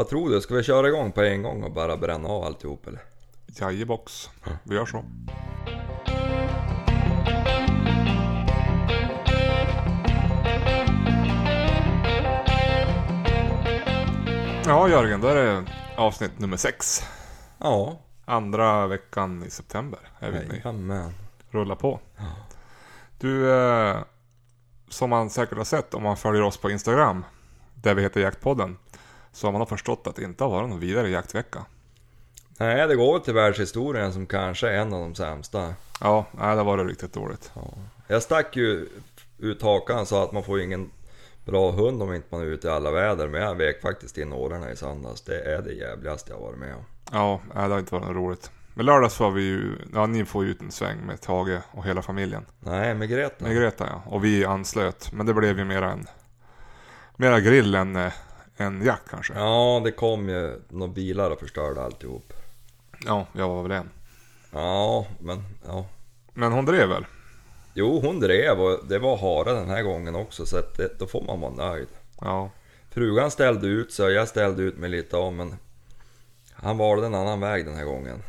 Vad tror du? Ska vi köra igång på en gång och bara bränna av alltihop eller? Jajebox. Vi gör så. Ja Jörgen, då är det avsnitt nummer sex. Ja. Andra veckan i september är vi inne. Rulla på. Du, eh, som man säkert har sett om man följer oss på Instagram, där vi heter Jaktpodden, så har man nog förstått att det inte har varit någon vidare jaktvecka. Nej, det går väl till världshistorien som kanske är en av de sämsta. Ja, nej, det var det riktigt dåligt. Ja. Jag stack ju ut hakan så att man får ingen bra hund om inte man är ute i alla väder. Men jag vek faktiskt in årorna i söndags. Det är det jävligaste jag har varit med om. Ja, nej, det har inte varit något roligt. Men lördags var vi ju, ja ni får ju ut en sväng med Tage och hela familjen. Nej, med Greta. Med Greta ja, och vi anslöt. Men det blev ju mera en, mera grill än, än jakt kanske. Ja, det kom ju några bilar och förstörde alltihop. Ja, jag var väl en. Ja, men ja. Men hon drev väl? Jo, hon drev och det var hare den här gången också så att det, då får man vara nöjd. Ja. Frugan ställde ut sig jag ställde ut mig lite av men han valde en annan väg den här gången.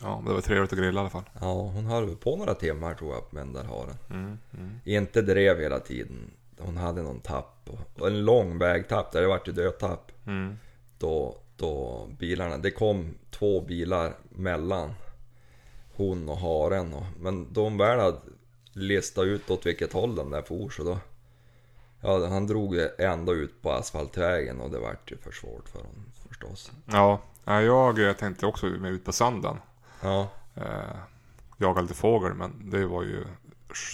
Ja, det var trevligt att grilla i alla fall. Ja, hon höll på några timmar tror jag med den där haren. Mm, mm. Inte drev hela tiden. Hon hade någon tapp och, en lång vägtapp där det vart ju dödtapp. Mm. Då, då bilarna, det kom två bilar mellan hon och haren. Och, men de väl hade listat ut åt vilket håll den där for så då... Ja, han drog ända ut på asfaltvägen och det vart ju för svårt för honom förstås. Ja, jag tänkte också med ut på sanden. Ja, Eh, jaga lite fågel, men det var ju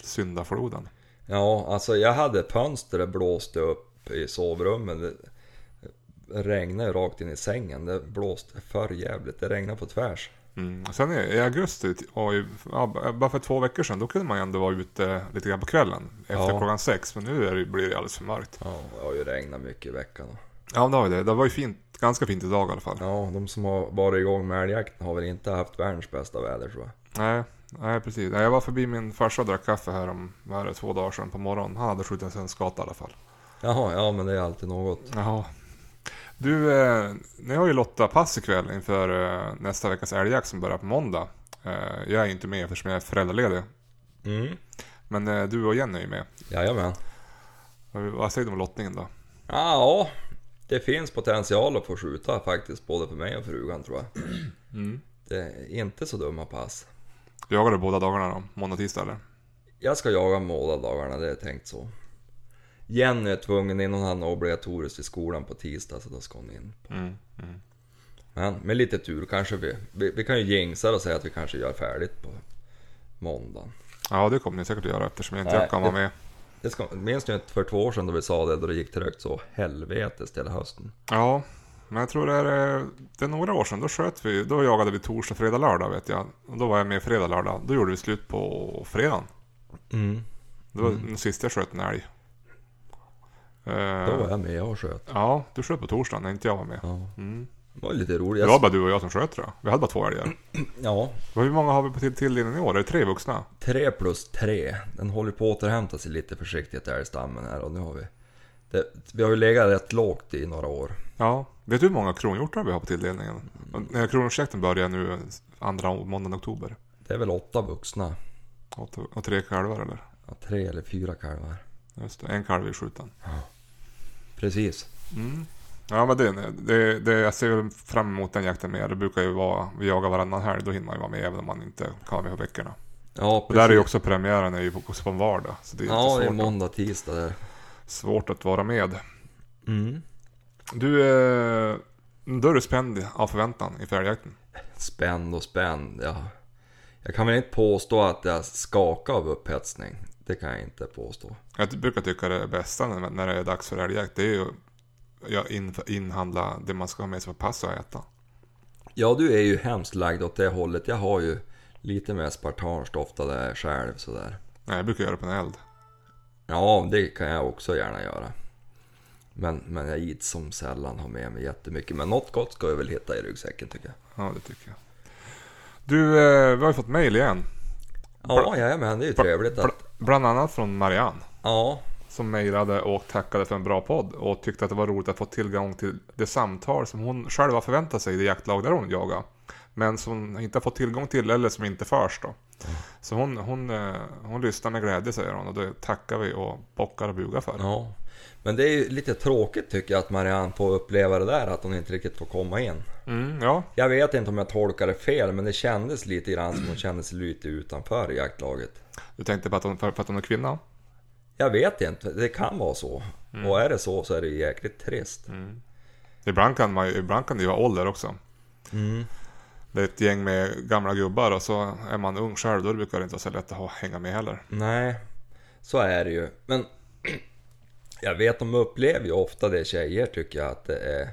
syndafloden. Ja alltså jag hade fönstret blåste upp i sovrummet. Det det regnade ju rakt in i sängen. Det blåste för jävligt. Det regnade på tvärs. Mm. Sen i, augusti, och i, ja, bara för två veckor sedan, då kunde man ju ändå vara ute lite grann på kvällen. Efter Ja. klockan sex, men nu är det, blir det alldeles för mörkt. Ja, det har ju regnat mycket i veckan. då. Ja, det var ju det. Det var ju fint, ganska fint idag i alla fall. Ja, de som har varit igång med älgjakten har väl inte haft världens bästa väder tror jag. Nej, nej precis. Jag var förbi min farsa och drack kaffe här om, vad är det, två dagar sedan på morgonen. Han hade skjutit en skata i alla fall. Jaha, ja men det är alltid något. Jaha. Du, eh, ni har ju Lotta pass ikväll inför eh, nästa veckas älgjakt som börjar på måndag. Eh, jag är inte med eftersom jag är föräldraledig. Mm. Men eh, du och Jenny är ju med. Jajamän. Vad säger du om lottningen då? Ja, det finns potential att få skjuta faktiskt, både för mig och frugan tror jag. Mm. Det är inte så dumma pass. Jagar du båda dagarna då? Måndag tisdag eller? Jag ska jaga båda dagarna, det är tänkt så. Jenny är tvungen in, hon hade obligatoriskt i skolan på tisdag så då ska hon in. Mm. Mm. Men med lite tur kanske vi, vi, vi kan ju jinxa och säga att vi kanske gör färdigt på måndagen. Ja, det kommer ni säkert att göra eftersom jag inte Nej, jag kan vara med. Det ska, minns inte för två år sedan då vi sa det, då det gick trögt så helvetes hela hösten? Ja, men jag tror det är, eh, det är några år sedan. Då sköt vi, då jagade vi torsdag, fredag, lördag vet jag. Och då var jag med fredag, lördag. Då gjorde vi slut på fredagen. Mm. Det var den sista jag sköt en älg. Eh, Då var jag med och sköt. Ja, du sköt på torsdagen när inte jag var med. Ja. Mm. Det var lite roligt. Det var bara du och jag som sköt tror jag. Vi hade bara två älgar. Ja, Hur många har vi på till- tilldelning i år? Är det tre vuxna? tre plus tre. Den håller på att återhämta sig lite försiktigt där i stammen här och nu har vi... Det, vi har ju legat rätt lågt i några år. Ja. Vet du hur många kronhjortar vi har på tilldelningen? När kronhjortsjakten börjar nu andra måndagen i oktober. Det är väl åtta vuxna. Och och tre kalvar eller? Ja, tre eller fyra kalvar. Just det, en kalv är skjuten. Precis. Mm. Ja men det, det, det, jag ser fram emot den jakten mer. Det brukar ju vara, vi jagar varannan helg, då hinner man ju vara med även om man inte kan vara med på veckorna. Ja, Och precis. där är ju också premiären är ju också på en vardag. Så det är Ja, det är svårt, måndag, tisdag där. att, svårt att vara med. Mm. Du, eh, då är du spänd av förväntan inför älgjakten. Spänd och spänd, ja. Jag kan väl inte påstå att jag skakar av upphetsning. Det kan jag inte påstå. Jag brukar tycka det bästa när, det är dags för älgjakt, det är ju att in, inhandla det man ska ha med sig på pass och äta. Ja, du är ju hemskt lagd åt det hållet. Jag har ju lite mer spartanskt ofta där själv sådär. Nej, jag brukar göra det på en eld. Ja, det kan jag också gärna göra. Men, men jag gick som sällan har med mig jättemycket. Men något gott ska jag väl hitta i ryggsäcken tycker jag. Ja, det tycker jag. Du, eh, vi har ju fått mail igen. Ja, jajamän, det är ju trevligt att... Bl- bland annat från Marianne. Ja, som mejlade och tackade för en bra podd och tyckte att det var roligt att få tillgång till det samtal som hon själv har förväntat sig i det jaktlag där hon jagar. Men som hon inte har fått tillgång till eller som inte förs då. Så hon, hon, eh, hon lyssnar med glädje säger hon och det tackar vi och bockar och bugar för. Ja. Men det är ju lite tråkigt tycker jag att Marianne får uppleva det där att hon inte riktigt får komma in. Mm, ja, Jag vet inte om jag tolkar det fel men det kändes lite grann som hon kände sig lite utanför i jaktlaget. du tänkte på att hon, för, att hon är kvinna? Jag vet inte, det kan vara så. Och är det så så är det jäkligt trist. Ibland kan, man, ibland kan det ju vara ålder också. Mm. Det är ett gäng med gamla gubbar och så är man ung själv. Då brukar det inte vara så lätt att ha- hänga med heller. Nej, så är det ju. Men jag vet, de upplever ju ofta det tjejer tycker jag att det är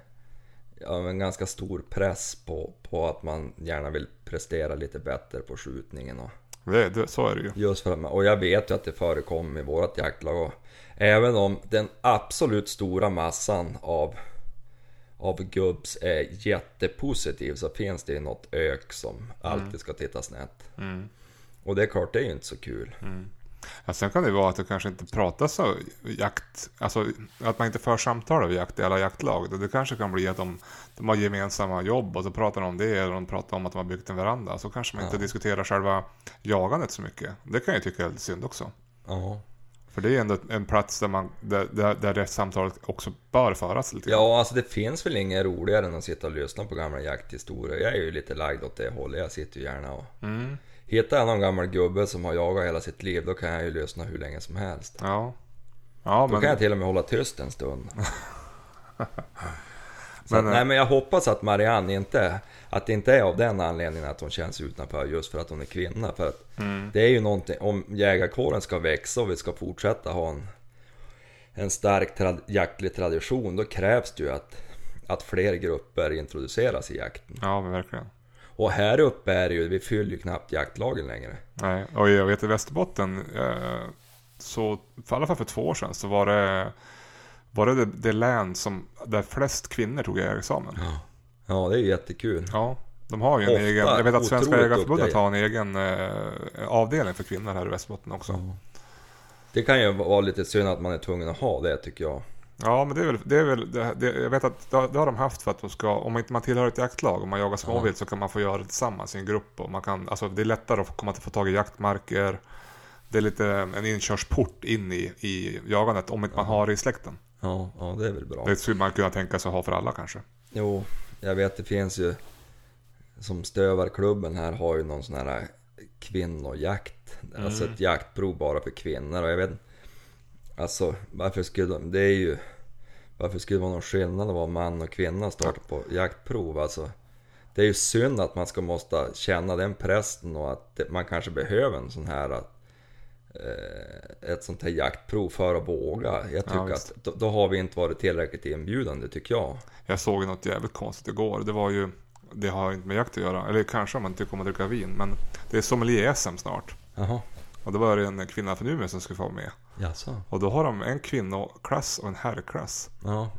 ja, en ganska stor press på, på att man gärna vill prestera lite bättre på skjutningen. Och, Det, det, så är det ju. just för att, och jag vet ju att det förekommer i vårt jaktlag. Och även om den absolut stora massan av, av gubbs är jättepositiv så finns det ju något ök som alltid ska titta snett. Mm. Och det är klart, det är ju inte så kul. Ja, sen kan det vara att det kanske inte pratas så jakt, alltså att man inte för samtal över jakt i alla jaktlag. Det, det kanske kan bli att de, de har gemensamma jobb och så pratar de om det eller de pratar om att de har byggt en veranda. Så kanske man inte diskuterar själva jagandet så mycket. Det kan jag tycka är lite synd också. Ja. För det är ändå en plats där, man, där, där, där det samtalet också bör föras lite grann. Ja, alltså det finns väl inget roligare än att sitta och lyssna på gamla jakthistorier. Jag är ju lite lagd åt det hållet. Jag sitter ju gärna och... Mm. Hittar jag någon gammal gubbe som har jagat hela sitt liv, då kan jag ju lyssna hur länge som helst. Ja. Ja, Då men, kan jag till och med hålla tyst en stund. Så Men, att, nej, men jag hoppas att Marianne inte... Att det inte är av den anledningen att hon känns utanför just för att hon är kvinna. För att mm, det är ju någonting... Om jägarkåren ska växa och vi ska fortsätta ha en, en stark trad, jaktlig tradition, då krävs det ju att, att fler grupper introduceras i jakten. ja, men verkligen. Och här uppe är det ju, vi fyller ju knappt jaktlagen längre. Nej, och jag vet i Västerbotten, eh, så i alla fall för två år sedan, så var det var det, det, det län som, där flest kvinnor tog jägarexamen. Ja, det är ju jättekul. Ja, de har ju en Ofta egen, jag vet att Svenska Jägareförbundet har en egen eh, avdelning för kvinnor här i Västerbotten också. Det kan ju vara lite synd att man är tvungen att ha det tycker jag. Ja, men det är väl, det är väl det, det, jag vet att det, har- de haft för att de ska, om inte man tillhör ett jaktlag, om man jagar småvilt så kan man få göra det tillsammans i en grupp. Och man kan, alltså det är lättare att komma till få tag i jaktmarker. Det är lite en inkörsport in i, i jagandet om inte man har det i släkten. Ja, ja det är väl bra. Det skulle man kunna tänka sig att ha för alla kanske. Jo, jag vet det finns ju som stövarklubben här har ju någon sån här kvinnojakt. Alltså ett jaktprov bara för kvinnor och jag vet Alltså varför skulle de, det är ju Varför skulle det vara någon skillnad att vara man och kvinna starta på jaktprov alltså Det är ju synd att man ska måste känna den pressen och att man kanske behöver en sån här eh, Ett sånt här jaktprov för att våga. Jag tycker visst. att då, då har vi inte varit tillräckligt inbjudande tycker jag. Jag såg något jävligt konstigt igår. Det var ju, det har inte med jakt att göra. Eller kanske om man tycker om att dricka vin. Men det är sommelier-SM snart. Jaha, Och då var det en kvinna från Umeå som skulle få vara med. Jaså? Och då har de en kvinnoklass och en herrklass. Ja,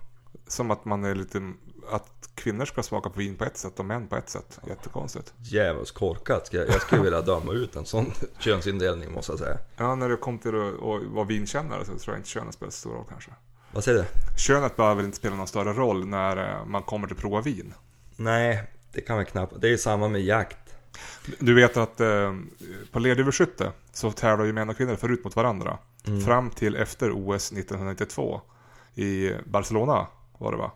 Som att man är lite... Att kvinnor ska smaka på vin på ett sätt och män på ett sätt. Jättekonstigt. djävulskt korkat. Jag, jag skulle vilja döma ut en sån könsindelning måste jag säga. Ja, när det kom till att att vara vinkännare så tror jag inte könet spelar så stor roll kanske. Vad säger du? Könet behöver väl inte spela någon större roll när eh, man kommer till prova vin. Nej, det kan vi knappt. Det är ju samma med jakt. Du vet att eh, på lerduveskytte så tävlar ju män och kvinnor förut mot varandra. Fram till efter OS 1992 i Barcelona var det va?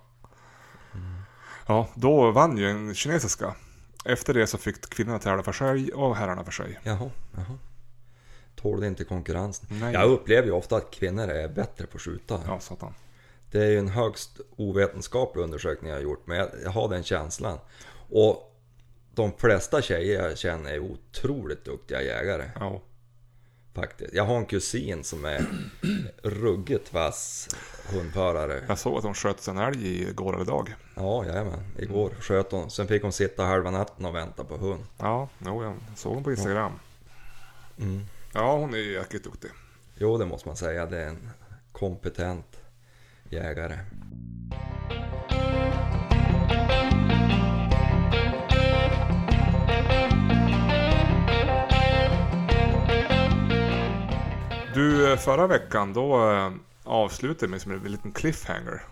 Ja, då vann ju en kinesiska. Efter det så fick kvinnorna tävla för sig och herrarna för sig. Jaha, jaha. Tål inte konkurrensen. Nej. Jag upplever ju ofta att kvinnor är bättre på att skjuta. Ja, satan. Det är ju en högst ovetenskaplig undersökning jag har gjort, men jag, jag har den känslan. Och de flesta tjejer jag känner är otroligt duktiga jägare. Ja. Faktiskt. Jag har en kusin som är ruggigt vass hundförare. Jag såg att de sköt en älg igår eller idag. Ja, jajamän. Igår sköt hon. Sen fick hon sitta halva natten och vänta på hund. Ja, jo, jag såg hon på Instagram. Mm. Ja, hon är ju jäkligt duktig. Jo, det måste man säga. Det är en kompetent jägare. Du, eh, förra veckan då, eh, avsluta med som en liten cliffhanger.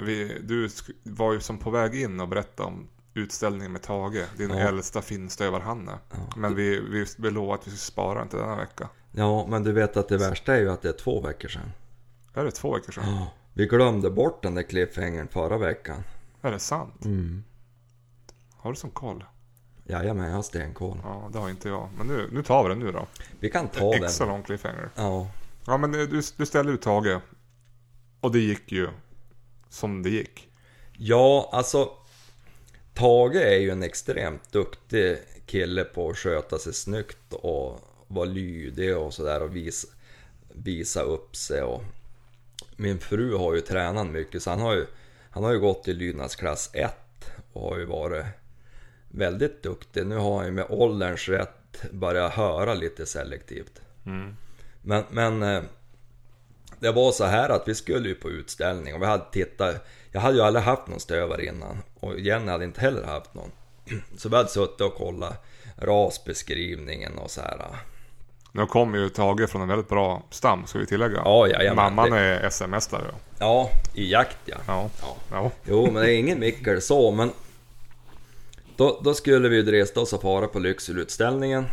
Vi, du var ju som på väg in och berättade om utställningen med Tage, din Ja. äldsta finstövare-Hanne. Men vi, vi, vi lovade att vi skulle spara den till denna vecka. Ja, men du vet att det värsta är ju att det är två veckor sedan. Är det två veckor sedan? Vi glömde bort den där cliffhangern förra veckan. Är det sant? Mm. Har du sån koll? Jajamän, jag har stenkoll. Ja, det har inte jag. Men nu, nu tar vi den nu då. Vi kan ta Extra den. lång cliffhanger. Ja, Ja, men eh, du, du ställde ut Tage. Och det gick ju som det gick. Ja, alltså Tage är ju en extremt duktig kille på att sköta sig snyggt och vara lydig och sådär och visa, visa upp sig. Och min fru har ju tränat mycket så han har ju, han har ju gått i lydnadsklass 1 och har ju varit väldigt duktig. Nu har han ju med ålderns rätt börjat höra lite selektivt. Men, men eh, det var så här att vi skulle ju på utställning och vi hade tittat. Jag hade ju aldrig haft någon stövare innan och Jenny hade inte heller haft någon. Så vi hade suttit och kollat rasbeskrivningen och så här. Nu kommer ju Tage från en väldigt bra stam, ska vi tillägga. Ja, jajamän. Mamman Det- är SM-mästare. ja. Ja, i jakt ja. Ja. Ja. ja. Jo, men det är ingen Mickel så, men då, då skulle vi ju dresta oss och fara på Lyckselutställningen.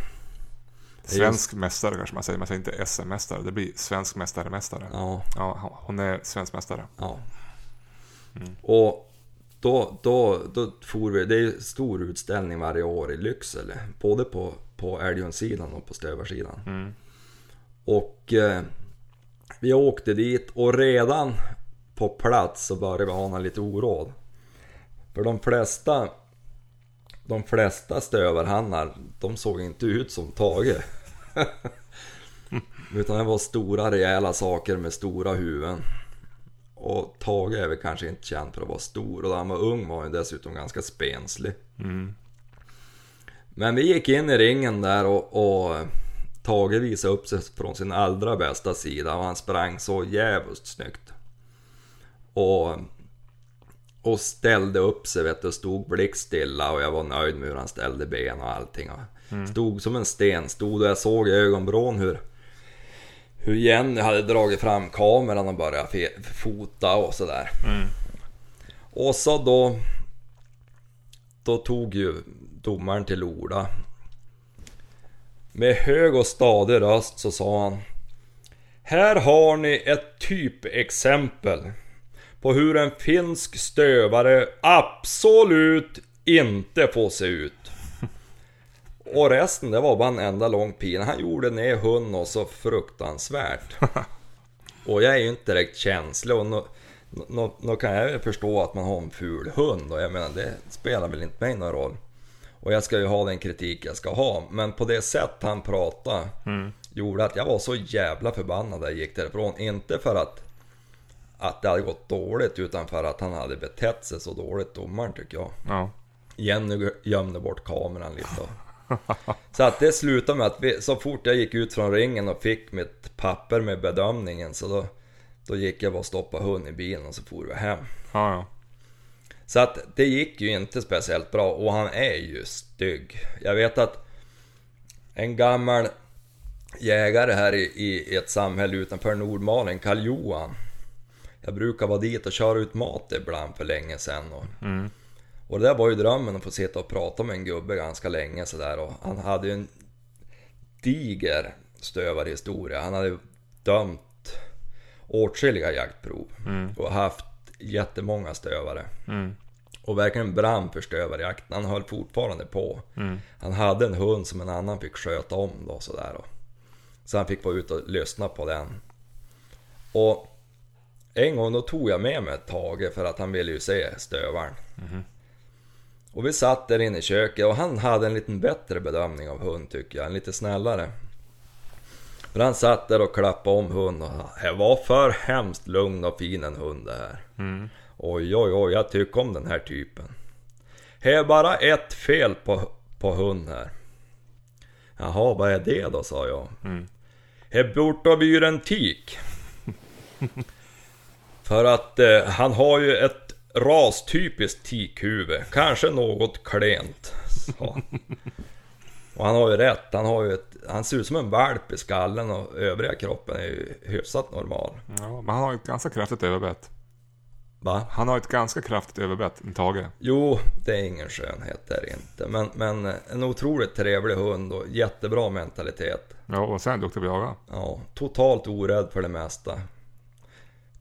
Svensk mästare kanske man säger. Man säger inte SM-mästare. Det blir svensk mästare-mästare. Ja, Ja, hon är svensk mästare. ja. Och då, då, då for vi, det är ju stor utställning varje år i Lycksele, både på, på älghundsidan och på stövarsidan. Och eh, vi åkte dit och redan på plats så började vi ana lite oråd. För de flesta de flesta stövarhannar, de såg inte ut som Tage. Utan det var stora rejäla saker med stora huvuden. Och Tage är väl kanske inte känd för att vara stor och när han var ung var han dessutom ganska spenslig. Men vi gick in i ringen där och, och Tage visade upp sig från sin allra bästa sida och han sprang så jävligt snyggt. Och, och ställde upp sig vet du, och stod blickstilla och jag var nöjd med hur han ställde ben och allting. Och Stod som en sten, stod och jag såg i ögonvrån hur hur Jenny hade dragit fram kameran och börjat fota och sådär. Och så då... Då tog ju domaren till orda. Med hög och stadig röst så sa han. Här har ni ett typexempel på hur en finsk stövare absolut inte får se ut. Och resten det var bara en enda lång pin. Han gjorde ner hunden och så fruktansvärt. Och jag är ju inte direkt känslig och nå nå- nå kan jag ju förstå att man har en ful hund och jag menar det spelar väl inte mig någon roll. Och jag ska ju ha den kritik jag ska ha. Men på det sätt han pratade gjorde att jag var så jävla förbannad när jag gick därifrån. Inte för att, att det hade gått dåligt utan för att han hade betett sig så dåligt domaren tycker jag. Ja. Jenny gömde bort kameran lite. Så att det slutade med att vi, så fort jag gick ut från ringen och fick mitt papper med bedömningen så då, då gick jag bara och stoppade hund i bilen och så for vi hem. Ja, ja. Så att det gick ju inte speciellt bra och han är ju stygg. Jag vet att en gammal jägare här i, i ett samhälle utanför Nordmaling, Karl-Johan. Jag brukar vara dit och köra ut mat ibland för länge sedan. Och, och det där var ju drömmen att få sitta och prata med en gubbe ganska länge sådär. Och han hade ju en diger stövarhistoria. Han hade dömt åtskilliga jaktprov och haft jättemånga stövare. Och verkligen brann för stövarjakten. Han höll fortfarande på. Han hade en hund som en annan fick sköta om då sådär. Och, så han fick vara ute och lyssna på den. Och en gång då tog jag med mig Tage för att han ville ju se stövaren. Och vi satt där inne i köket och han hade en liten bättre bedömning av hund tycker jag, en lite snällare. För han satt där och klappade om hund och det var för hemskt lugn och fin en hund det här. Oj oj oj, jag tycker om den här typen. Det är bara ett fel på, på hund här. Jaha, vad är det då sa jag. Det borde bli en tik. För att eh, han har ju ett rastypiskt tikhuvud, kanske något klent. han. Och han har ju rätt, han, har ju ett, han ser ut som en valp i skallen och övriga kroppen är ju hyfsat normal. Ja, men han har ett ganska kraftigt överbett. Va? Han har ett ganska kraftigt överbett, en Tage. Jo, det är ingen skönhet det är det inte. Men, men en otroligt trevlig hund och jättebra mentalitet. Ja, och sen duktig på att jaga. Ja, totalt orädd för det mesta.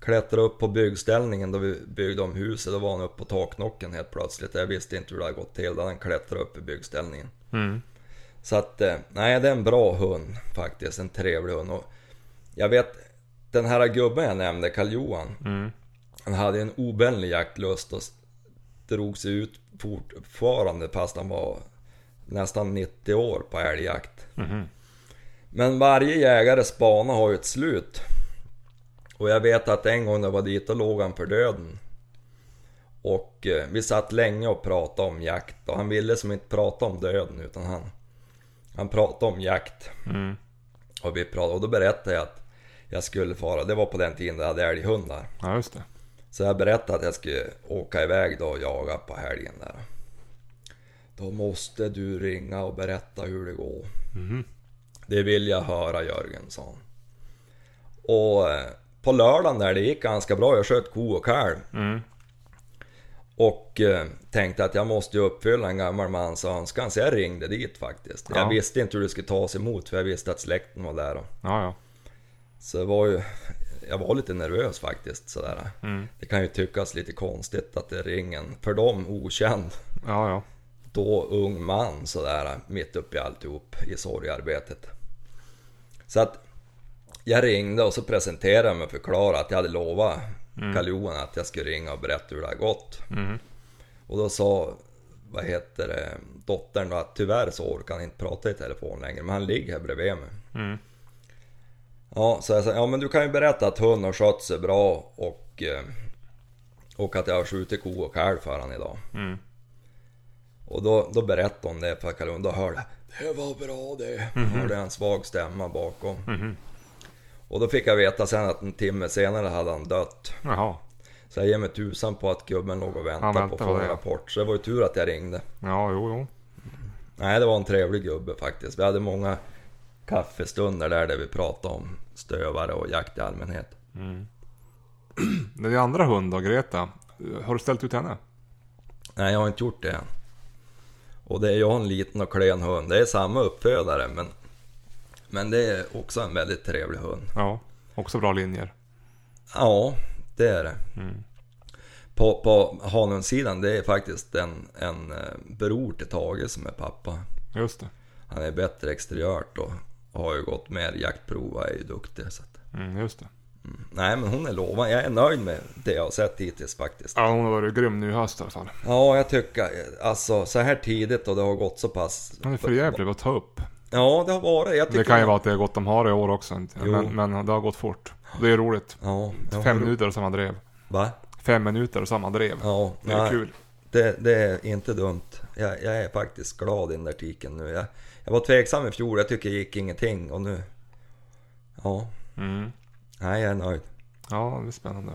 Klättrade upp på byggställningen då vi byggde om huset, då var han uppe på taknocken helt plötsligt. Jag visste inte hur det hade gått till, då han klättrat upp i byggställningen. Mm. Så att, eh, nej det är en bra hund faktiskt, en trevlig hund. Och jag vet, den här gubben jag nämnde, Karl-Johan, Mm. han hade en obänlig jaktlust och drog sig ut fortfarande fast han var nästan 90 år på älgjakt. Mhm. Men varje jägares bana har ju ett slut. Och jag vet att en gång när jag var dit, då låg han för döden. Och eh, vi satt länge och pratade om jakt och han ville som inte prata om döden utan han, han pratade om jakt. Mm. Och, vi pratade, och då berättade jag att jag skulle fara, det var på den tiden jag hade älghundar. Ja, just det. Så jag berättade att jag skulle åka iväg då och jaga på helgen där. Då måste du ringa och berätta hur det går. Mhm. Det vill jag höra Jörgen, sa han. Och eh, på lördagen där, det gick ganska bra. Jag sköt ko och kalv. Mm. Och eh, tänkte att jag måste ju uppfylla en gammal mans önskan, så jag ringde dit faktiskt. Ja. Jag visste inte hur det skulle tas emot, för jag visste att släkten var där. Och, Ja, ja. så det var ju... Jag var lite nervös faktiskt sådär. Mm. Det kan ju tyckas lite konstigt att det ringer en, för dem okänd, Ja, ja. då ung man sådär mitt uppe i alltihop i sorgarbetet. Så att jag ringde och så presenterade jag mig och förklarade att jag hade lovat Karl-Johan att jag skulle ringa och berätta hur det har gått. Mm. Och då sa, vad heter det, dottern då att tyvärr så orkar han inte prata i telefon längre, men han ligger här bredvid mig. Mm. Ja, så jag sa, ja men du kan ju berätta att hunden har skött sig bra och, eh, och att jag har skjutit ko och kalv för han idag. Mm. Och då, då berättade hon det för Karl Då hörde jag, det var bra det. Hörde jag en svag stämma bakom. Mhm. Och då fick jag veta sen att en timme senare hade han dött. Jaha. Så jag ger mig tusan på att gubben låg och väntade Han på att väntade få en rapport. Så det var ju tur att jag ringde. Ja, jo, jo. Nej, det var en trevlig gubbe faktiskt. Vi hade många kaffestunder där, där vi pratade om stövare och jakt i allmänhet. Den din andra hund då, Greta. Har du ställt ut henne? Nej, jag har inte gjort det än. Och det är ju en liten och klen hund. Det är samma uppfödare, men, men det är också en väldigt trevlig hund. Ja. Också bra linjer. Ja, det är det. Mm. På, på Hanundssidan, det är faktiskt en, en eh, bror till Tage som är pappa. Just det. Han är bättre exteriört och har ju gått mer jaktprov och är ju duktig. Så att, Mm, just det. nej, men hon är lovad. Jag är nöjd med det jag har sett hittills faktiskt. Ja, hon har varit grym nu i höst i alla fall. Ja, jag tycker alltså så här tidigt och det har gått så pass. Hon är för jävlig att ta upp. Ja, det har varit. Jag tycker Det kan ju vara att det har gått om har i år också. Men, men det har gått fort. Det är roligt. Ja, Fem minuter och samma drev. Va? Fem minuter och samma drev. Ja, Det är nej, kul. Det, det är inte dumt. Jag, jag är faktiskt glad i den där tiken nu. Jag, jag var tveksam i fjol, jag tycker det gick ingenting och nu... Ja, Mm. nej jag är nöjd. Ja, det är spännande.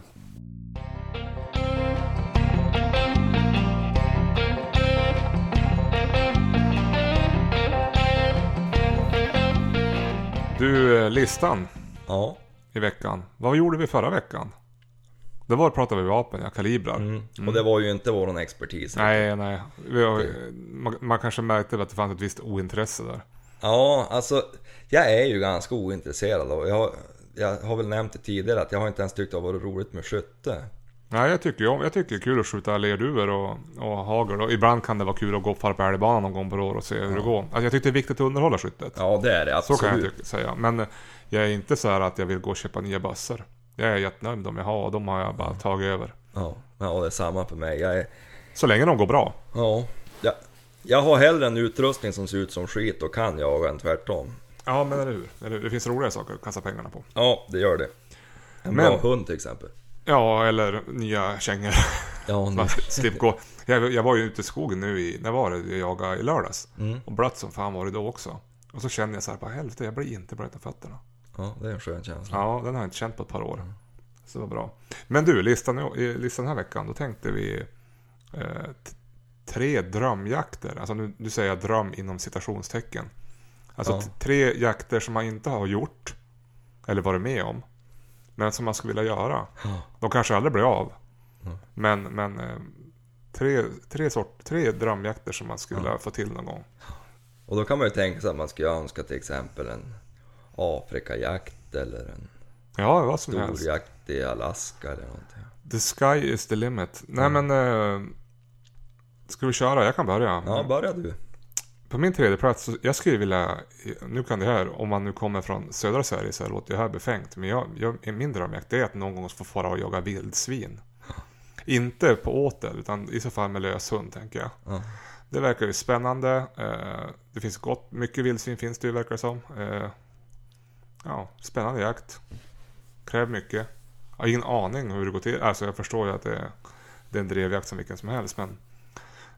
Du, eh, listan Ja, i veckan. Vad gjorde vi förra veckan? Det var pratade vi vapen, ja, kalibrar. mm. och det var ju inte våran expertis. Nej, nej. Vi har, man, man kanske märkte att det fanns ett visst ointresse där. Ja, alltså jag är ju ganska ointresserad och jag, har- jag har väl nämnt det tidigare att jag har inte ens tyckt det har varit roligt med skytte. Nej, jag tycker, jag tycker det är kul att skjuta lerduvor och, och hagel. Och ibland kan det vara kul att gå på älgbanan någon gång per år och se hur det går. Alltså, jag tycker det är viktigt att underhålla skyttet. Ja, det är det Så absolut. kan jag tycka, säga. Men eh, jag är inte så här att jag vill gå och köpa nya bössor. Jag är jättenöjd med de jag har och de har jag bara tagit över. Ja, ja, det är samma för mig. Jag är... Så länge de går bra. Ja, jag, jag har hellre en utrustning som ser ut som skit och kan jaga än tvärtom. Ja, men eller hur? Eller hur? Det finns roligare saker att kasta pengarna på. Ja, det gör det. En Men- bra hund till exempel. Ja, eller nya kängor. Ja, nu. Gå. Jag, jag var ju ute i skogen nu i, när var det? Jag jagade i lördags. Mm. Och blött som fan var det då också. Och så kände jag så här, bara helvete, jag blir inte blöt om fötterna. ja, det är en skön känsla. Ja, den har jag inte känt på ett par år. Så det var bra. Men du, listan, listan den här veckan, då tänkte vi eh, tre drömjakter. Alltså nu, nu säger jag dröm inom citationstecken. Alltså Ja. tre jakter som man inte har gjort. Eller varit med om. Men som man skulle vilja göra. De kanske aldrig blir av. Mm. Men, men eh, tre, tre, sort, tre drömjakter som man skulle vilja få till någon gång. Och då kan man ju tänka sig att man skulle önska till exempel en Afrikajakt eller en Ja, vad som helst. storjakt i Alaska eller någonting. The sky is the limit. Nej men... Eh, ska vi köra? Jag kan börja. Ja, börja du. På min tredje plats, jag skulle vilja, nu kan det här, om man nu kommer från södra Sverige så låter det här befängt. Men jag, jag, min drömjakt det är att någon gång få fara och jaga vildsvin. Inte på åtel, utan i så fall med löshund tänker jag. Ja. Det verkar ju spännande. Eh, det finns gott, mycket vildsvin finns det ju verkar det som. Eh, ja, spännande jakt. Kräver mycket. Jag har ingen aning hur det går till. Alltså jag förstår ju att det, är- det är en drevjakt som vilken som helst. Men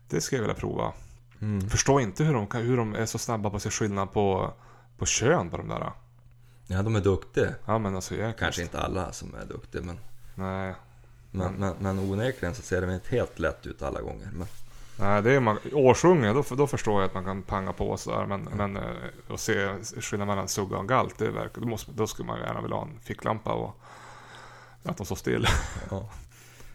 det skulle jag vilja prova. Mm. Förstår inte hur de, kan- hur de är så snabba på att se skillnad på, på kön på de där. ja, de är duktiga. Ja men alltså jag Kanske inte alla som är duktiga men, Nej. men, men, men onekligen så ser de inte helt lätt ut alla gånger. Men, Nej, det är man, årsunge, då, då förstår jag att man kan panga på sådär. Men, men eh, att se skillnad mellan sugga och galt, det verkar, då, måste, då skulle man gärna vilja ha en ficklampa och att de står still. ja.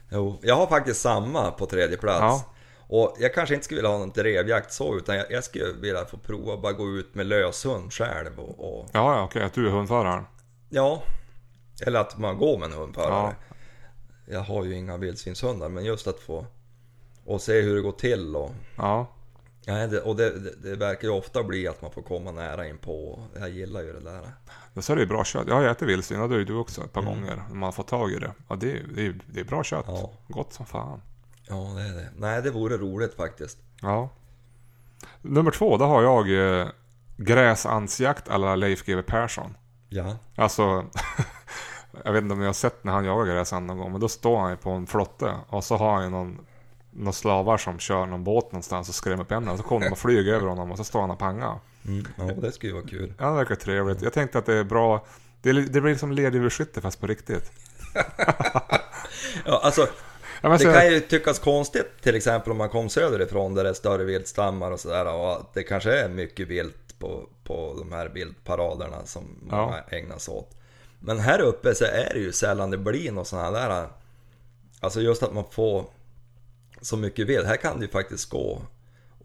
Jo, jag har faktiskt samma på tredje plats. Ja. Och jag kanske inte skulle vilja ha någon drevjakt så, utan jag, jag skulle vilja få prova bara gå ut med löshund själv och, och Ja, ja okej, att du är hundföraren. ja, eller att man går med en hundförare. Ja. Jag har ju inga vildsvinshundar, men just att få och se hur det går till och Ja, Ja, det, och det, det, det verkar ju ofta bli att man får komma nära in på. Jag gillar ju det där. men så är det ju bra kött. Jag har ätit vildsvin, det har ju du också ett par Mm. gånger. Man fått tag i det. Ja, det, är- det, är- det är bra kött. Ja. Gott som fan. Ja, det är det. Nej, det vore roligt faktiskt. Ja. Nummer två, då har jag eh, gräsansjakt alla Leif GW Persson. Ja. Alltså, jag vet inte om ni har sett när han jagar gräsand någon gång, men då står han ju på en flotte och så har han ju någon, någon slavar som kör någon båt någonstans och skrämmer upp henne. Och så kommer de och flyger över honom och så står han och pangar. Mm. Ja, det skulle ju vara kul. Ja, det verkar trevligt. Jag tänkte att det är bra. Det, det blir som lerduveskytte fast på riktigt. Ja, alltså, det kan ju tyckas konstigt till exempel om man kom söderifrån där det är större viltstammar och sådär och att det kanske är mycket vilt på, på de här viltparaderna som Ja. många ägnar sig åt. Men här uppe så är det ju sällan det blir något sådana där, alltså just att man får så mycket vilt. Här kan det ju faktiskt gå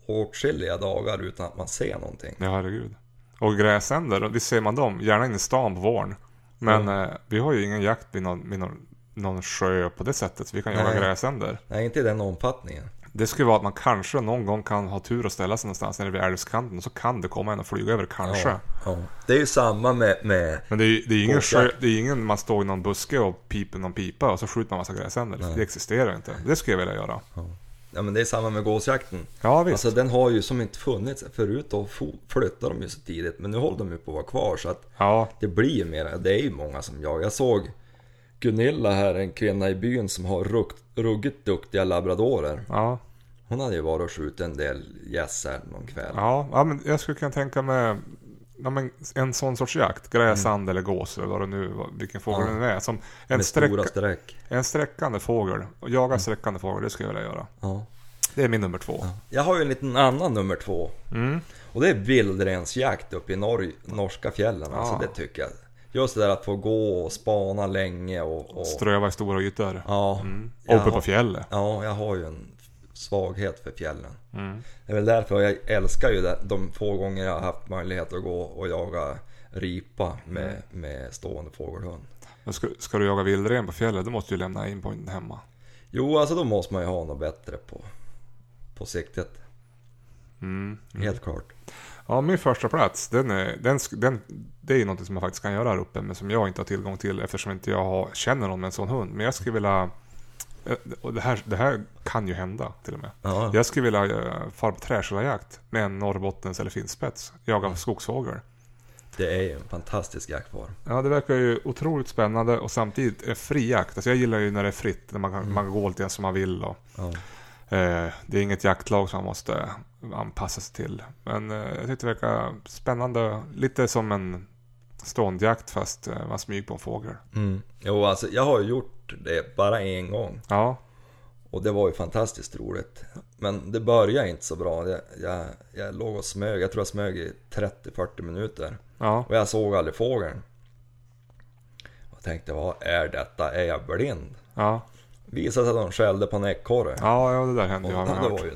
åtskilliga dagar utan att man ser någonting. Ja, herregud. Och gräsänder, visst ser man dem? Gärna inne i stan på våren. Men eh, vi har ju ingen jakt vid någon, vid någon, någon sjö på det sättet. Vi kan jaga Nej. gräsänder. Nej, inte i den omfattningen. Det skulle vara att man kanske någon gång kan ha tur och ställa sig någonstans nere vid älvskanten. Och så kan det komma en och flyga över, kanske. Ja, ja. Det är ju samma med, med Men det är, det är ingen sjö, det är ingen man står i någon buske och piper någon pipa och så skjuter man massa gräsänder. Nej. Det existerar inte. Det skulle jag vilja göra. ja, men det är samma med gåsjakten. Ja, visst. Alltså den har ju som inte funnits förut då flyttade de ju så tidigt men nu håller de ju på att vara kvar så att Ja, det blir ju mer, det är ju många som jag. Jag såg Gunilla här, en kvinna i byn som har rukt, ruggigt duktiga labradorer. ja, Hon hade ju varit och skjutit en del gäss här någon kväll. ja, ja, men jag skulle kunna tänka mig ja, men en sån sorts jakt. Gräsand eller gås eller vad det nu vilken fågel Mm. Ja. det är. Som en, med sträck, stora streck. en sträckande fågel. Och jaga sträckande fågel, det skulle jag vilja göra. Ja. Det är min nummer två. Jag har ju en liten annan nummer två. Mm. Och det är vildrensjakt uppe i norr, norska fjällen. Alltså Ja. det tycker jag. Just det där att få gå och spana länge och... och Ströva i stora ytor. ja, Mm. jag Uppe har- på fjället. Ja, jag har ju en svaghet för fjällen. Mm. Det är väl därför jag älskar ju det, de få gånger jag har haft möjlighet att gå och jaga ripa med, Mm. med stående fågelhund. Men ska, ska du jaga vildren på fjället, då måste du lämna in på hemma. Jo, alltså då måste man ju ha något bättre på, på siktet. Mm. Helt klart. Ja, min första plats, den är, den, den, det är ju något som man faktiskt kan göra här uppe, men som jag inte har tillgång till eftersom inte jag har, känner någon med en sån hund. Men jag skulle vilja, eh, och det här, det här kan ju hända till och med. Ja, Jag skulle vilja uh, fara på träskällarjakt med en norrbottens eller finspets. Jaga skogsfågel. det är ju en fantastisk jaktform. Ja, det verkar ju otroligt spännande och samtidigt är fri jakt. Alltså jag gillar ju när det är fritt, när man kan, man kan gå lite som man vill. Och, Ja. Eh, det är inget jaktlag som man måste anpassa sig till. Men eh, jag tyckte det verkar spännande. Lite som en ståndjakt fast eh, man smyger på en fågel. Mm. Jo, alltså jag har ju gjort det bara en gång. Ja, Och det var ju fantastiskt roligt. Men det började inte så bra. Jag, jag, jag låg och smög, jag tror jag smög i 30-40 minuter. Ja, Och jag såg aldrig fågeln. Och tänkte, vad är detta? Är jag blind? ja, Visade sig att de skällde på en ekorre. ja, ja det där hände ju. det var ju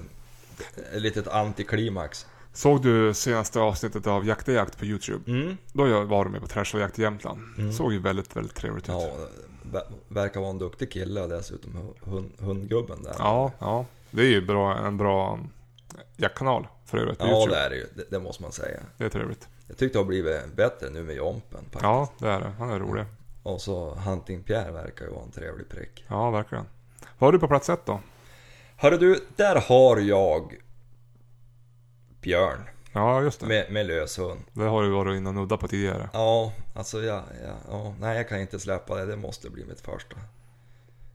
ett litet antiklimax. Såg du senaste avsnittet av Jakt jakt på Youtube? Mm. Då var du med på Trash och jakt i Jämtland. Såg ju väldigt, väldigt trevligt ut. Ja, ver- verkar vara en duktig kille och dessutom hund, hundgubben där. Ja, ja. Det är ju bra, en bra jaktkanal för övrigt på Ja, Youtube. det är det ju. Det, det måste man säga. Det är trevligt. Jag tyckte det har blivit bättre nu med Jompen faktiskt. Ja, det är det. Han är rolig. Och så Hunting Pierre verkar ju vara en trevlig prick. Ja, verkligen. Vad har du på plats ett då? Hörru du, där har jag Björn Ja, just det. med, med lös hund. Det har du varit inne och nuddat på tidigare. Ja, alltså ja, ja, ja, nej jag kan inte släppa det. Det måste bli mitt första.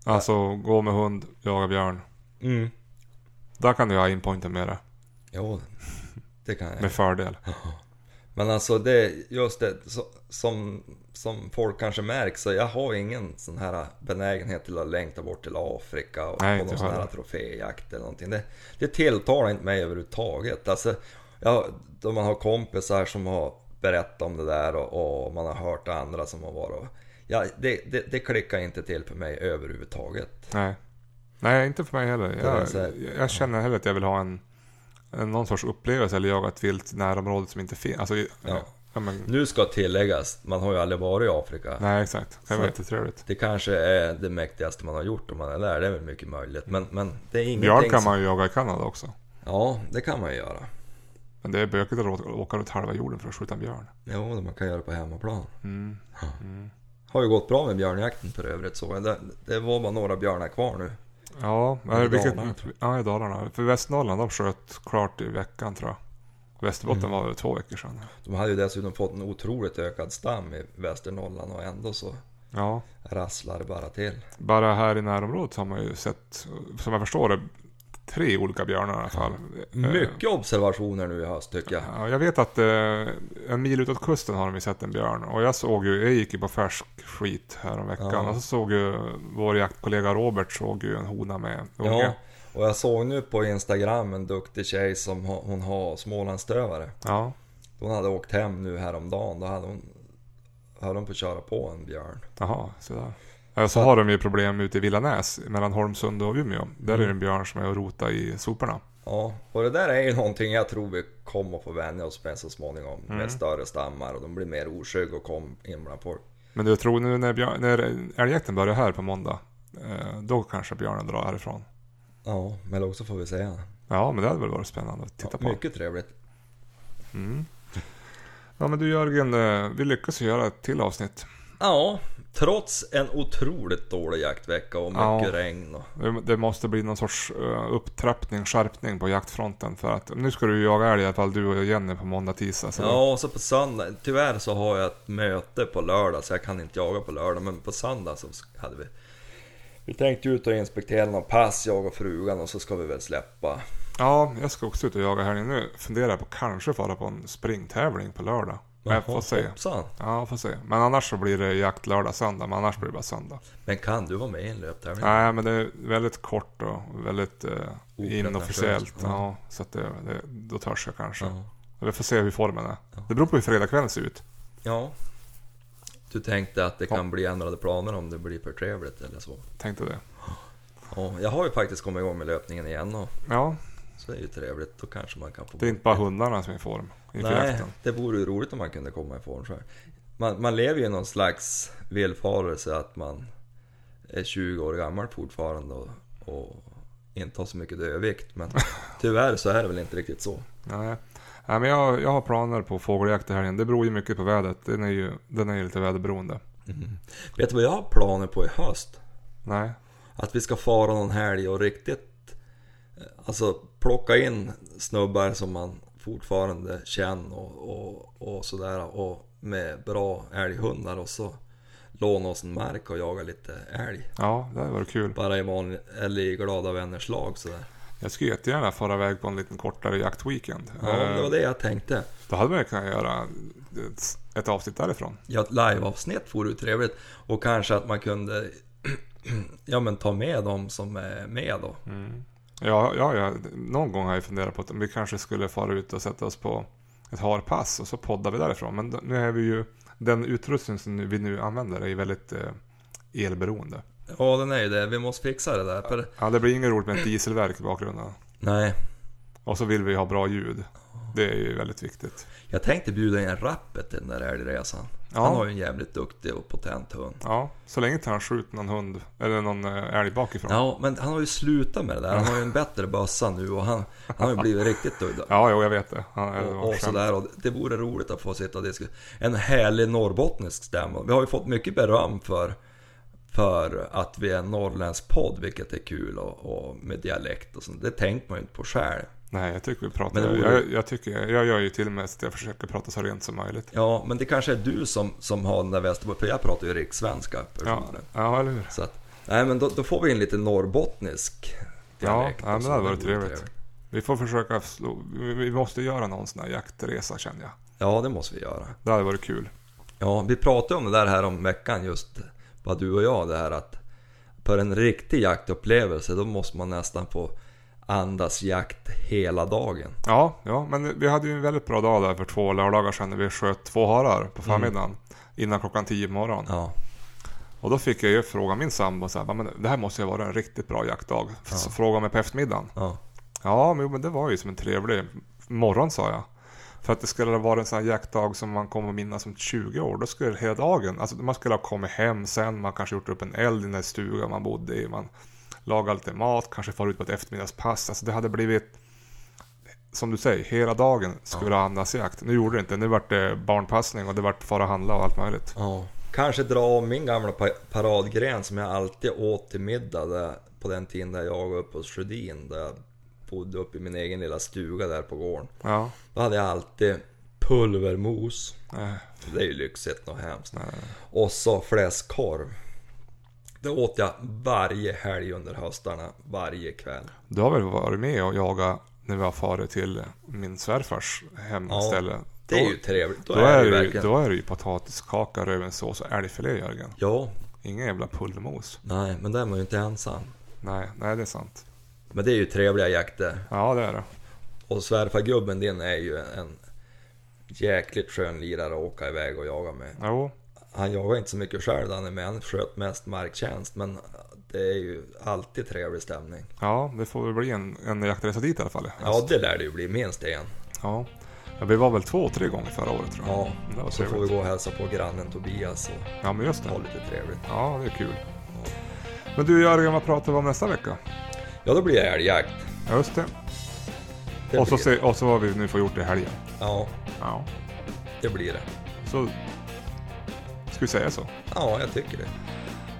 Alltså, gå med hund, jaga björn. Mm. Där kan du ha inpointen med det. Jo, det kan jag. Med fördel. Men alltså det, just det, så, som, som folk kanske märker så jag har ingen sån här benägenhet till att längta bort till Afrika och Nej, på någon sån här troféjakt eller någonting. Det, det tilltalar inte mig överhuvudtaget. Alltså, ja, då man har kompisar som har berättat om det där och, och man har hört andra som har varit och, Ja, det, det, det klickar inte till för mig överhuvudtaget. Nej. Nej, inte för mig heller. Jag, här- jag känner heller att jag vill ha en någon sorts upplevelse eller jaga ett vilt i närområdet som inte finns. Alltså, ja. Ja, men, Nu ska tilläggas, man har ju aldrig varit i Afrika. nej, exakt. Det var jättetrevligt. Det kanske är det mäktigaste man har gjort om man är där, det är väl mycket möjligt. Men, men det är ingenting Björn kan som- man ju jaga i Kanada också. Ja, det kan man ju göra. Men det är bökigt att åka runt halva jorden för att skjuta en björn. Jo, man kan göra det på hemmaplan. Mm. Har ju gått bra med björnjakten för övrigt så. Det, det var bara några björnar kvar nu. Ja, men vilket, Dalarna. ja, i Dalarna. För Västernorrland, de sköt klart i veckan tror jag. Västerbotten Mm. var det två veckor sedan. De hade ju dessutom fått en otroligt ökad stam i Västernorrland och ändå så Ja, rasslar det bara till. bara här i närområdet har man ju sett, som jag förstår det, tre olika björnar i alla fall. Eh, Mycket observationer nu i höst tycker jag. Ja, jag vet att eh, en mil utåt kusten har de sett en björn. Och jag såg ju, jag gick ju på färsk skit här veckan Ja. Och så såg ju vår jaktkollega Robert såg ju en hona med unge. Ja, och jag såg nu på Instagram en duktig tjej som hon har smålandsstövare. Ja, Hon hade åkt hem nu häromdagen, då hade hon, höll hon på att köra på en björn. jaha, sådär. Så har de ju problem ute i Villanäs mellan Holmsund och Umeå. Där Mm. är det en björn som är och rota i soporna. Ja, och det där är ju någonting jag tror vi kommer att få vänja oss med så småningom. Mm. Med större stammar och de blir mer oskygga och kom in bland folk. Men du tror nu när, björn, när älgjakten börjar här på måndag. eh, Då kanske björnen drar härifrån. Ja, men också får vi säga. Ja, men det hade väl varit spännande att titta Ja, på. mycket trevligt. Mm. Ja men du Jörgen, eh, vi lyckas göra ett till avsnitt. Ja, trots en otroligt dålig jaktvecka och mycket Ja. regn. Och, Det- måste bli någon sorts eh, upptrappning, skärpning på jaktfronten. För att nu ska du jaga älg i alla fall, du och Jenny på måndag, tisdag. Så ja, och så på söndag. Tyvärr så har jag ett möte på lördag så jag kan inte jaga på lördag. Men på söndag så hade vi... Vi tänkte ut och inspektera någon pass, jag och frugan, och så ska vi väl släppa. ja, jag ska också ut och jaga här nu. Funderar jag på kanske fara på en springtävling på lördag. Men jag får se. Hoppsan. Ja, får se. Men annars så blir det jakt lördag, söndag. Men annars blir det bara söndag. Men kan du vara med i en löptävling? Nej, men det är väldigt kort och väldigt eh, inofficiellt. Ja. Ja, så att det, det, då törs jag kanske. Ja. Vi får se hur formen är. Ja. Det beror på hur fredagskvällen ser ut. ja. Du tänkte att det kan bli ändrade planer om det blir för trevligt eller så? Tänkte det. Ja, jag har ju faktiskt kommit igång med löpningen igen och Ja, så är det ju trevligt. Då kanske man kan få det är inte bara hundarna som är i form inför Nej, jakten. det vore ju roligt om man kunde komma i form själv. Man, man lever ju i någon slags villfarelse att man är 20 år gammal fortfarande och, och inte har så mycket övervikt. Men tyvärr så är det väl inte riktigt så. Nej. Nej, men jag, jag har planer på fågeljakt i helgen. Det beror ju mycket på vädret. Den är ju, den är ju lite väderberoende. Vet du vad jag har planer på i höst? Nej. Att vi ska fara någon helg och riktigt eh, Alltså plocka in snubbar som man fortfarande känner och, och, och sådär och med bra älghundar och så låna oss en mark och jaga lite älg. Ja, det hade varit kul. Bara i vanlig, eller i glada vänners lag sådär. Jag skulle jättegärna fara iväg på en liten kortare jaktweekend. Ja, det Eh, var det jag tänkte. Då hade man kunnat göra ett, ett avsnitt därifrån. Ja, ett liveavsnitt vore ju trevligt. Och kanske att man kunde ja men ta med dem som är med då. Mm. Ja, ja, ja, någon gång har jag funderat på att vi kanske skulle fara ut och sätta oss på ett harpass och så poddar vi därifrån. Men nu är vi ju, den utrustning som vi nu använder är ju väldigt eh, elberoende. Ja den är ju det, vi måste fixa det där. För... Ja, det blir inget roligt med ett dieselverk i bakgrunden. Nej. Och så vill vi ha bra ljud. Det är ju väldigt viktigt. Jag tänkte bjuda in Rappet till den där älgresan. Ja. Han har ju en jävligt duktig och potent hund. Ja, så länge inte han skjuter någon hund eller någon eh, älg bakifrån. Ja, men han har ju slutat med det där. Han har ju en bättre bössa nu och han, han har ju blivit riktigt död. Ja, jo, jag vet det. Han Och, och sådär och det vore roligt att få sitta och diskutera. En härlig norrbottnisk stämma. Vi har ju fått mycket beröm för, för att vi är en norrländsk podd, vilket är kul och, och med dialekt och sånt. Det tänkte man ju inte på själv. Nej, jag tycker vi pratar... Men jag, jag, tycker, jag gör ju till och med att jag försöker prata så rent som möjligt. Ja, men det kanske är du som, som har den där Västerbo, för jag pratar ju rikssvenska Ja, ja eller hur? Så att, nej men då, då får vi in lite norrbottnisk Ja, dialekt. ja, men och så. det hade varit trevligt. Vi får försöka slå, vi, vi måste göra någon sån här jaktresa känner jag. Ja, det måste vi göra. Det hade varit kul. Ja, vi pratade om det där här om veckan just, bara du och jag, det här att för en riktig jaktupplevelse då måste man nästan få andas jakt hela dagen. Ja, ja, men vi hade ju en väldigt bra dag där för två lördagar sedan när vi sköt två harar på förmiddagen. Innan klockan tio på morgonen. Ja, Och då fick jag ju fråga min sambo så här, "Va, men det här måste ju vara en riktigt bra jaktdag. Så fråga mig på eftermiddagen. ja, Ja, men, det var ju som en trevlig morgon sa jag. För att det skulle vara en sån här jaktdag som man kommer minnas om 20 år. Då skulle hela dagen, alltså man skulle ha kommit hem sen, man kanske gjort upp en eld i den stugan man bodde i. Man lagat lite mat, kanske far ut på ett eftermiddagspass. Alltså det hade blivit, som du säger, hela dagen skulle ha andas jakt. Nu gjorde det inte, nu vart det barnpassning och det vart fara handla och allt möjligt. ja. Kanske dra om min gamla pa- paradgren som jag alltid åt till middag där, på den tiden där jag var uppe hos Sjödin. Där jag bodde uppe i min egen lilla stuga där på gården. Ja, Då hade jag alltid pulvermos. eh, Det är ju lyxigt och hemskt. nej. Och så fläskkorv. Det åt jag varje helg under höstarna, varje kväll. Du har väl varit med och jagat när vi har farit till min svärfars hemställe? Det är ju trevligt. Då, Då, är det ju då är det ju potatiskaka, rödvinssås och älgfilé Jörgen. Ja, Ingen jävla pulvermos. nej, men där är man ju inte ensam. Nej, nej det är sant. Men det är ju trevliga jakter. Ja det är det. Och svärfargubben din är ju en jäkligt skön lirare att åka iväg och jaga med. Jo, Han jagar inte så mycket själv där han är med, han sköt mest marktjänst. Men det är ju alltid trevlig stämning. ja det får väl bli en, en jaktresa dit i alla fall. Ja, det lär det ju bli minst en. ja. ja. Vi var väl två, tre gånger förra året tror jag. Ja, det var så får vi gå och hälsa på grannen Tobias och Ja men just ha det. lite trevligt. Ja det är kul. Men du Jörgen, vad pratar vi om nästa vecka? Ja, då blir det älgjakt. Ja just det. Det och, så och så vad vi nu får gjort i helgen. Ja, Ja. det blir det. Så ska vi säga så. Ja, jag tycker det.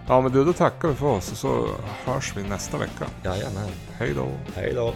Ja men du, då tackar vi för oss och så hörs vi nästa vecka. Jajamän. Hej då. Hej då.